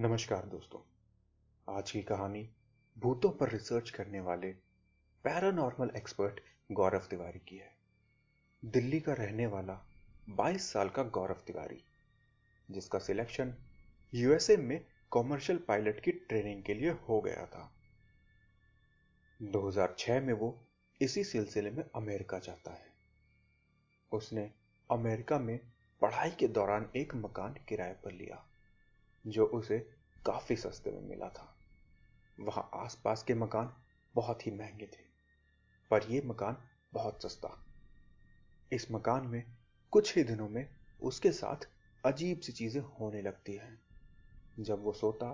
नमस्कार दोस्तों। आज की कहानी भूतों पर रिसर्च करने वाले पैरानॉर्मल एक्सपर्ट गौरव तिवारी की है। दिल्ली का रहने वाला 22 साल का गौरव तिवारी, जिसका सिलेक्शन यूएसए में कॉमर्शियल पायलट की ट्रेनिंग के लिए हो गया था। 2006 में वो इसी सिलसिले में अमेरिका जाता है। उसने अमेरिका में पढ़ाई के दौरान एक मकान किराए पर लिया। जो उसे काफ़ी सस्ते में मिला था। वहाँ आसपास के मकान बहुत ही महँगे थे, पर यह मकान बहुत सस्ता। इस मकान में कुछ ही दिनों में उसके साथ अजीब सी चीज़ें होने लगती हैं। जब वो सोता,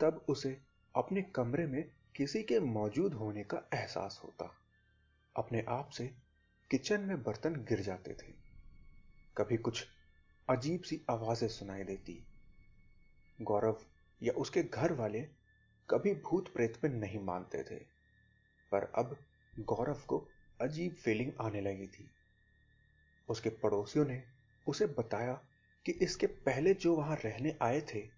तब उसे अपने कमरे में किसी के मौजूद होने का एहसास होता। अपने आप से किचन में बर्तन गिर जाते थे। कभी कुछ अजीब सी आवाज़ें सुनाई देती गौरव या उसके घर वाले कभी भूत प्रेत में नहीं मानते थे। पर अब गौरव को अजीब फीलिंग आने लगी थी। उसके पड़ोसियों ने उसे बताया कि इसके पहले जो वहाँ रहने आए थे,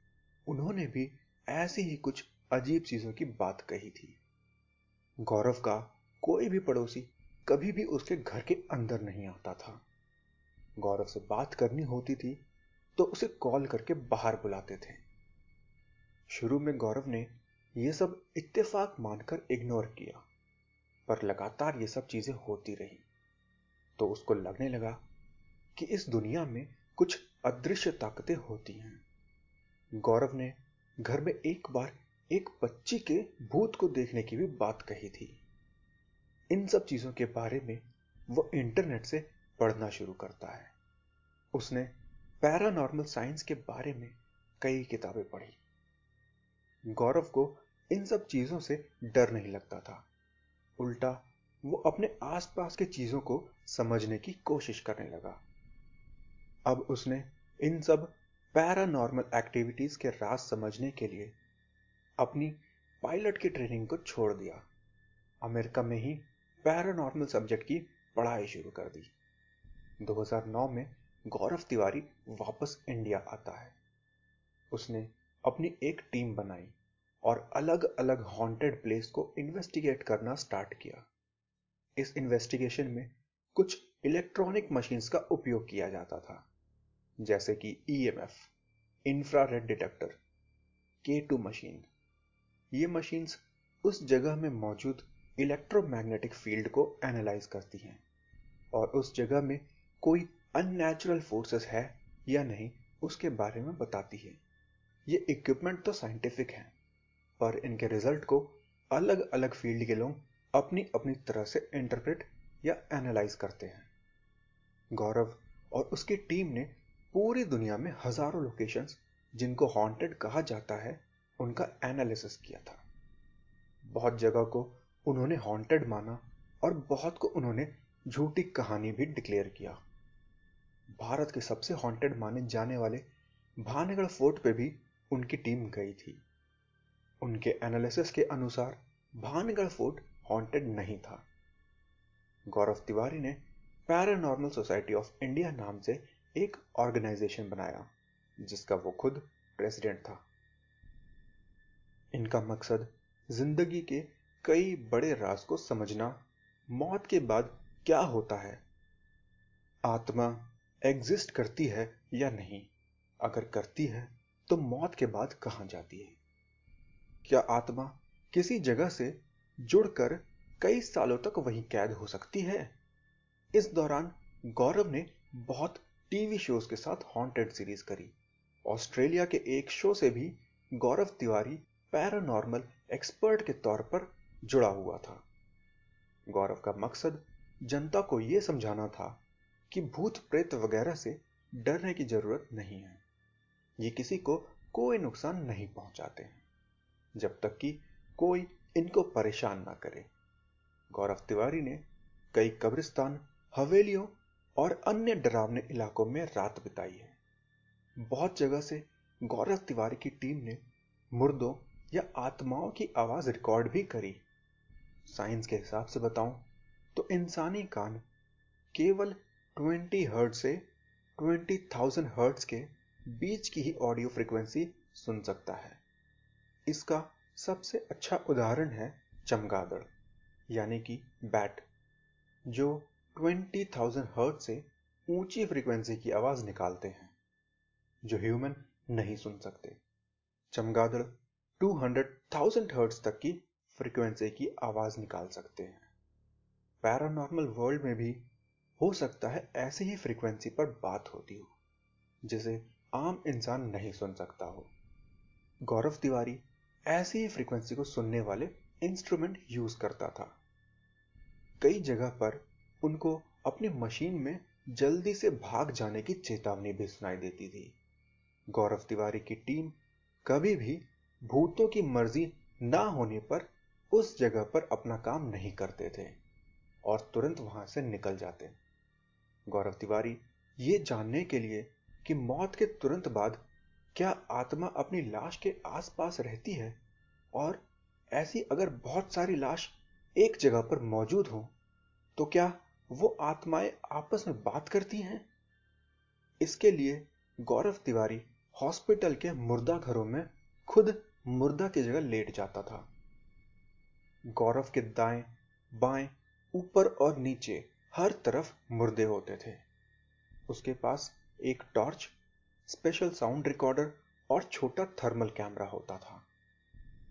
उन्होंने भी ऐसी ही कुछ अजीब चीज़ों की बात कही थी। गौरव का कोई भी पड़ोसी कभी भी उसके घर के अंदर नहीं आता था। गौरव से बात करनी होती थी तो उसे कॉल करके बाहर बुलाते थे। शुरू में गौरव ने यह सब इत्तेफाक मानकर इग्नोर किया, पर लगातार ये सब चीज़ें होती रही। तो उसको लगने लगा कि इस दुनिया में कुछ अदृश्य ताकतें होती हैं। गौरव ने घर में एक बार एक बच्ची के भूत को देखने की भी बात कही थी। इन सब चीज़ों के बारे में वो इंटरनेट से पढ़ना शुरू करता है। उसने पैरानॉर्मल साइंस के बारे में कई किताबें पढ़ी। गौरव को इन सब चीज़ों से डर नहीं लगता था। उल्टा, वो अपने आसपास के चीज़ों को समझने की कोशिश करने लगा। अब उसने इन सब पैरानॉर्मल एक्टिविटीज़ के राज समझने के लिए अपनी पायलट की ट्रेनिंग को छोड़ दिया। अमेरिका में ही पैरानॉर्मल सब्जेक्ट की पढ़ाई शुरू कर दी। 2009 में गौरव तिवारी वापस इंडिया आता है। उसने अपनी एक टीम बनाई और अलग अलग हॉन्टेड प्लेस को इन्वेस्टिगेट करना स्टार्ट किया। इस इन्वेस्टिगेशन में कुछ इलेक्ट्रॉनिक मशीन्स का उपयोग किया जाता था, जैसे कि E M EMF infrared detector K two machine ये मशीन्स उस जगह में मौजूद इलेक्ट्रोमैग्नेटिक फ़ील्ड को एनालाइज करती हैं और उस जगह में कोई अननेचुरल फोर्सेस है या नहीं, उसके बारे में बताती है। ये इक्विपमेंट तो साइंटिफिक हैं, पर इनके रिज़ल्ट को अलग अलग फ़ील्ड के लोग अपनी अपनी तरह से इंटरप्रेट या एनालाइज करते हैं। गौरव और उसकी टीम ने पूरी दुनिया में हज़ारों लोकेशंस जिनको हॉन्टेड कहा जाता है, उनका एनालिसिस किया था। बहुत जगह को उन्होंने हॉन्टेड माना और बहुत को उन्होंने झूठी कहानी भी डिक्लेयर किया। भारत के सबसे हॉन्टेड माने जाने वाले भानगढ़ फोर्ट पे भी उनकी टीम गई थी। उनके एनालिसिस के अनुसार भानगढ़ फोर्ट हॉन्टेड नहीं था। गौरव तिवारी ने पैरानॉर्मल सोसाइटी ऑफ़ इंडिया नाम से एक ऑर्गेनाइजेशन बनाया, जिसका वो खुद प्रेसिडेंट था। इनका मकसद ज़िंदगी के कई बड़े राज को समझना, मौत के बाद क्या होता है, आत्मा एग्जिस्ट करती है या नहीं, अगर करती है तो मौत के बाद कहाँ जाती है? क्या आत्मा किसी जगह से जुड़कर कई सालों तक वहीं कैद हो सकती है? इस दौरान गौरव ने बहुत टीवी शोज़ के साथ हॉन्टेड सीरीज़ करी। ऑस्ट्रेलिया के एक शो से भी गौरव तिवारी पैरानॉर्मल एक्सपर्ट के तौर पर जुड़ा हुआ था। गौरव का मकसद जनता को यह समझाना था कि भूत प्रेत वगैरह से डरने की ज़रूरत नहीं है। ये किसी को कोई नुकसान नहीं पहुंचाते। जब तक कि कोई इनको परेशान ना करे। गौरव तिवारी ने कई कब्रिस्तान हवेलियों और अन्य डरावने इलाकों में रात बिताई है। बहुत जगह से गौरव तिवारी की टीम ने मुर्दों या आत्माओं की आवाज़ रिकॉर्ड भी करी। साइंस के हिसाब से बताऊँ तो इंसानी कान केवल 20 हर्ट से 20,000 हर्ट्ज के बीच की ही ऑडियो फ्रीक्वेंसी सुन सकता है। इसका सबसे अच्छा उदाहरण है चमगादड़ यानी कि बैट जो 20,000 हर्ट से ऊँची फ्रीक्वेंसी की आवाज़ निकालते हैं जो ह्यूमन नहीं सुन सकते। चमगादड़ 200,000 हर्ट्ज तक की फ्रीक्वेंसी की आवाज़ निकाल सकते हैं। पैरानॉर्मल वर्ल्ड में भी हो सकता है ऐसी ही फ्रीक्वेंसी पर बात होती हो जिसे आम इंसान नहीं सुन सकता हो। गौरव तिवारी ऐसी ही फ्रीक्वेंसी को सुनने वाले इंस्ट्रूमेंट यूज़ करता था। कई जगह पर उनको अपनी मशीन में जल्दी से भाग जाने की चेतावनी भी सुनाई देती थी। गौरव तिवारी की टीम कभी भी भूतों की मर्ज़ी ना होने पर उस जगह पर अपना काम नहीं करते थे और तुरंत वहाँ से निकल जाते। गौरव तिवारी ये जानने के लिए कि मौत के तुरंत बाद क्या आत्मा अपनी लाश के आसपास रहती है? और ऐसी अगर बहुत सारी लाश एक जगह पर मौजूद हो तो क्या वो आत्माएँ आपस में बात करती हैं? इसके लिए गौरव तिवारी हॉस्पिटल के मुर्दा घरों में खुद मुर्दा की जगह लेट जाता था। गौरव के दाएँ, बाएँ, ऊपर और नीचे हर तरफ़ मुर्दे होते थे। उसके पास एक टॉर्च स्पेशल साउंड रिकॉर्डर और छोटा थर्मल कैमरा होता था।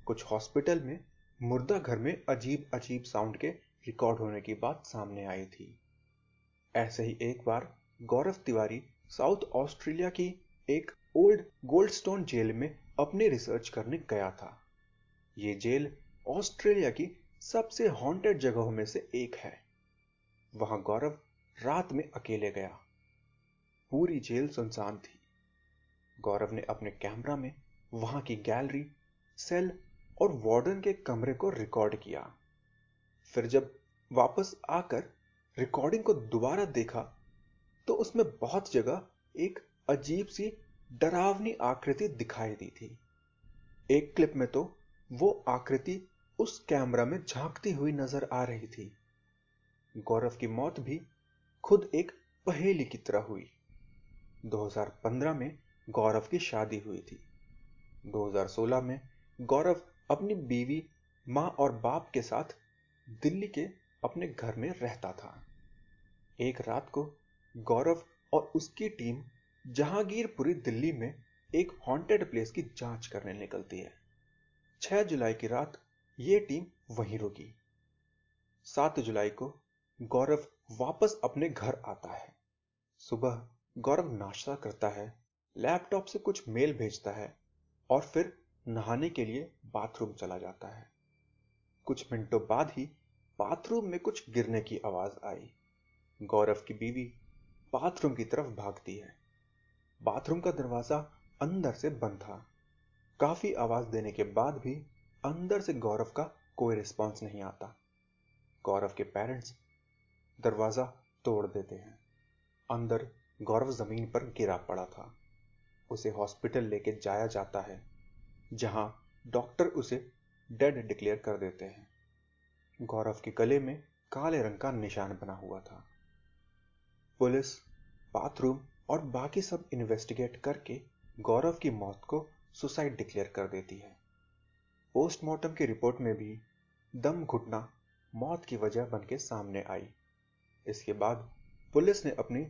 कुछ हॉस्पिटल में, मुर्दा घर में अजीब अजीब साउंड के रिकॉर्ड होने की बात सामने आई थी। ऐसे ही एक बार, गौरव तिवारी साउथ ऑस्ट्रेलिया की एक ओल्ड गोल्डस्टोन जेल में अपनी रिसर्च करने गया था। यह जेल ऑस्ट्रेलिया की सबसे हॉन्टेड जगहों में से एक है। वहाँ गौरव रात में अकेले गया। पूरी जेल सुनसान थी। गौरव ने अपने कैमरा में वहाँ की गैलरी, सेल और वार्डन के कमरे को रिकॉर्ड किया। फिर जब वापस आकर रिकॉर्डिंग को दोबारा देखा तो उसमें बहुत जगह एक अजीब सी डरावनी आकृति दिखाई दी थी। एक क्लिप में तो वो आकृति उस कैमरा में झांकती हुई नज़र आ रही थी। गौरव की मौत भी खुद एक पहेली की तरह हुई। 2015 में गौरव की शादी हुई थी। 2016 में गौरव अपनी बीवी, माँ और बाप के साथ दिल्ली के अपने घर में रहता था। एक रात को गौरव और उसकी टीम जहांगीरपुरी दिल्ली में एक हॉन्टेड प्लेस की जाँच करने निकलती है। 6 जुलाई की रात यह टीम वहीं रुकी। सात जुलाई को गौरव वापस अपने घर आता है। सुबह गौरव नाश्ता करता है, लैपटॉप से कुछ मेल भेजता है और फिर नहाने के लिए बाथरूम चला जाता है। कुछ मिनटों बाद ही बाथरूम में कुछ गिरने की आवाज़ आई। गौरव की बीवी बाथरूम की तरफ़ भागती है। बाथरूम का दरवाज़ा अंदर से बंद था। काफ़ी आवाज़ देने के बाद भी अंदर से गौरव का कोई रिस्पॉन्स नहीं आता। गौरव के पेरेंट्स दरवाज़ा तोड़ देते हैं। अंदर गौरव ज़मीन पर गिरा पड़ा था। उसे हॉस्पिटल लेके जाया जाता है, जहाँ डॉक्टर उसे डेड डिक्लेयर कर देते हैं। गौरव के गले में काले रंग का निशान बना हुआ था। पुलिस, बाथरूम और बाकी सब इन्वेस्टिगेट करके गौरव की मौत को सुसाइड डिक्लेयर कर देती है। पोस्टमार्टम की रिपोर्ट में भी दम घुटना मौत की वजह बन के सामने आई। इसके बाद पुलिस ने अपनी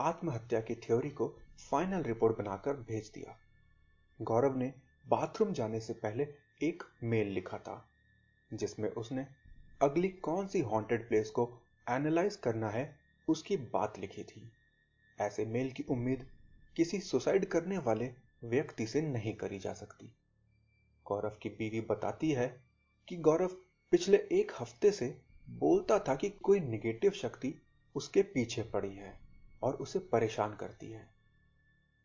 आत्महत्या की थ्योरी को फाइनल रिपोर्ट बनाकर भेज दिया। गौरव ने बाथरूम जाने से पहले एक मेल लिखा था, जिसमें उसने, अगली कौन सी हॉन्टेड प्लेस को एनालाइज करना है, उसकी बात लिखी थी। ऐसे मेल की उम्मीद किसी सुसाइड करने वाले व्यक्ति से नहीं करी जा सकती। गौरव की बीवी बताती है कि गौरव पिछले एक हफ़्ते से बोलता था कि कोई निगेटिव शक्ति उसके पीछे पड़ी है। और उसे परेशान करती है।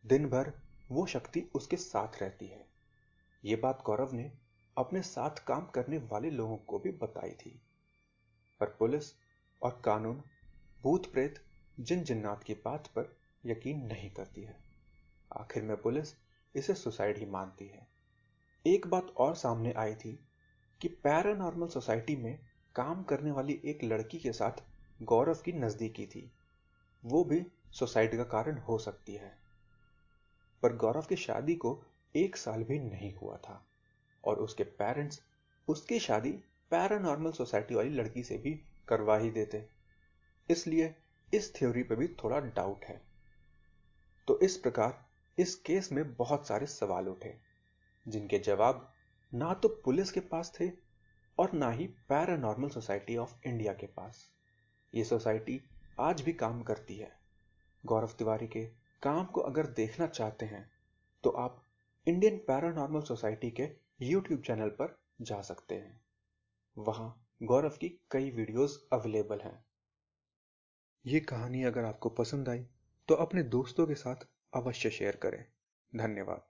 दिन भर वो शक्ति उसके साथ रहती है। ये बात गौरव ने अपने साथ काम करने वाले लोगों को भी बताई थी। पर पुलिस और कानून भूत प्रेत जिन जिन्नात की बात पर यकीन नहीं करती है। आखिर में पुलिस इसे सुसाइड ही मानती है। एक बात और सामने आई थी कि पैरानॉर्मल सोसाइटी में काम करने वाली एक लड़की के साथ गौरव की नजदीकी थी। वो भी सुसाइड का कारण हो सकती है। पर गौरव की शादी को एक साल भी नहीं हुआ था और उसके पेरेंट्स उसकी शादी पैरानॉर्मल सोसाइटी वाली लड़की से भी करवा ही देते। इसलिए इस थ्योरी पे भी थोड़ा डाउट है। तो इस प्रकार इस केस में बहुत सारे सवाल उठे, जिनके जवाब ना तो पुलिस के पास थे और ना ही पैरानॉर्मल सोसाइटी ऑफ़ इंडिया के पास। ये सोसाइटी आज भी काम करती है। गौरव तिवारी के काम को अगर देखना चाहते हैं तो आप इंडियन पैरानॉर्मल सोसाइटी के यूट्यूब चैनल पर जा सकते हैं। वहाँ गौरव की कई वीडियोस अवेलेबल हैं। ये कहानी अगर आपको पसंद आई तो अपने दोस्तों के साथ अवश्य शेयर करें। धन्यवाद।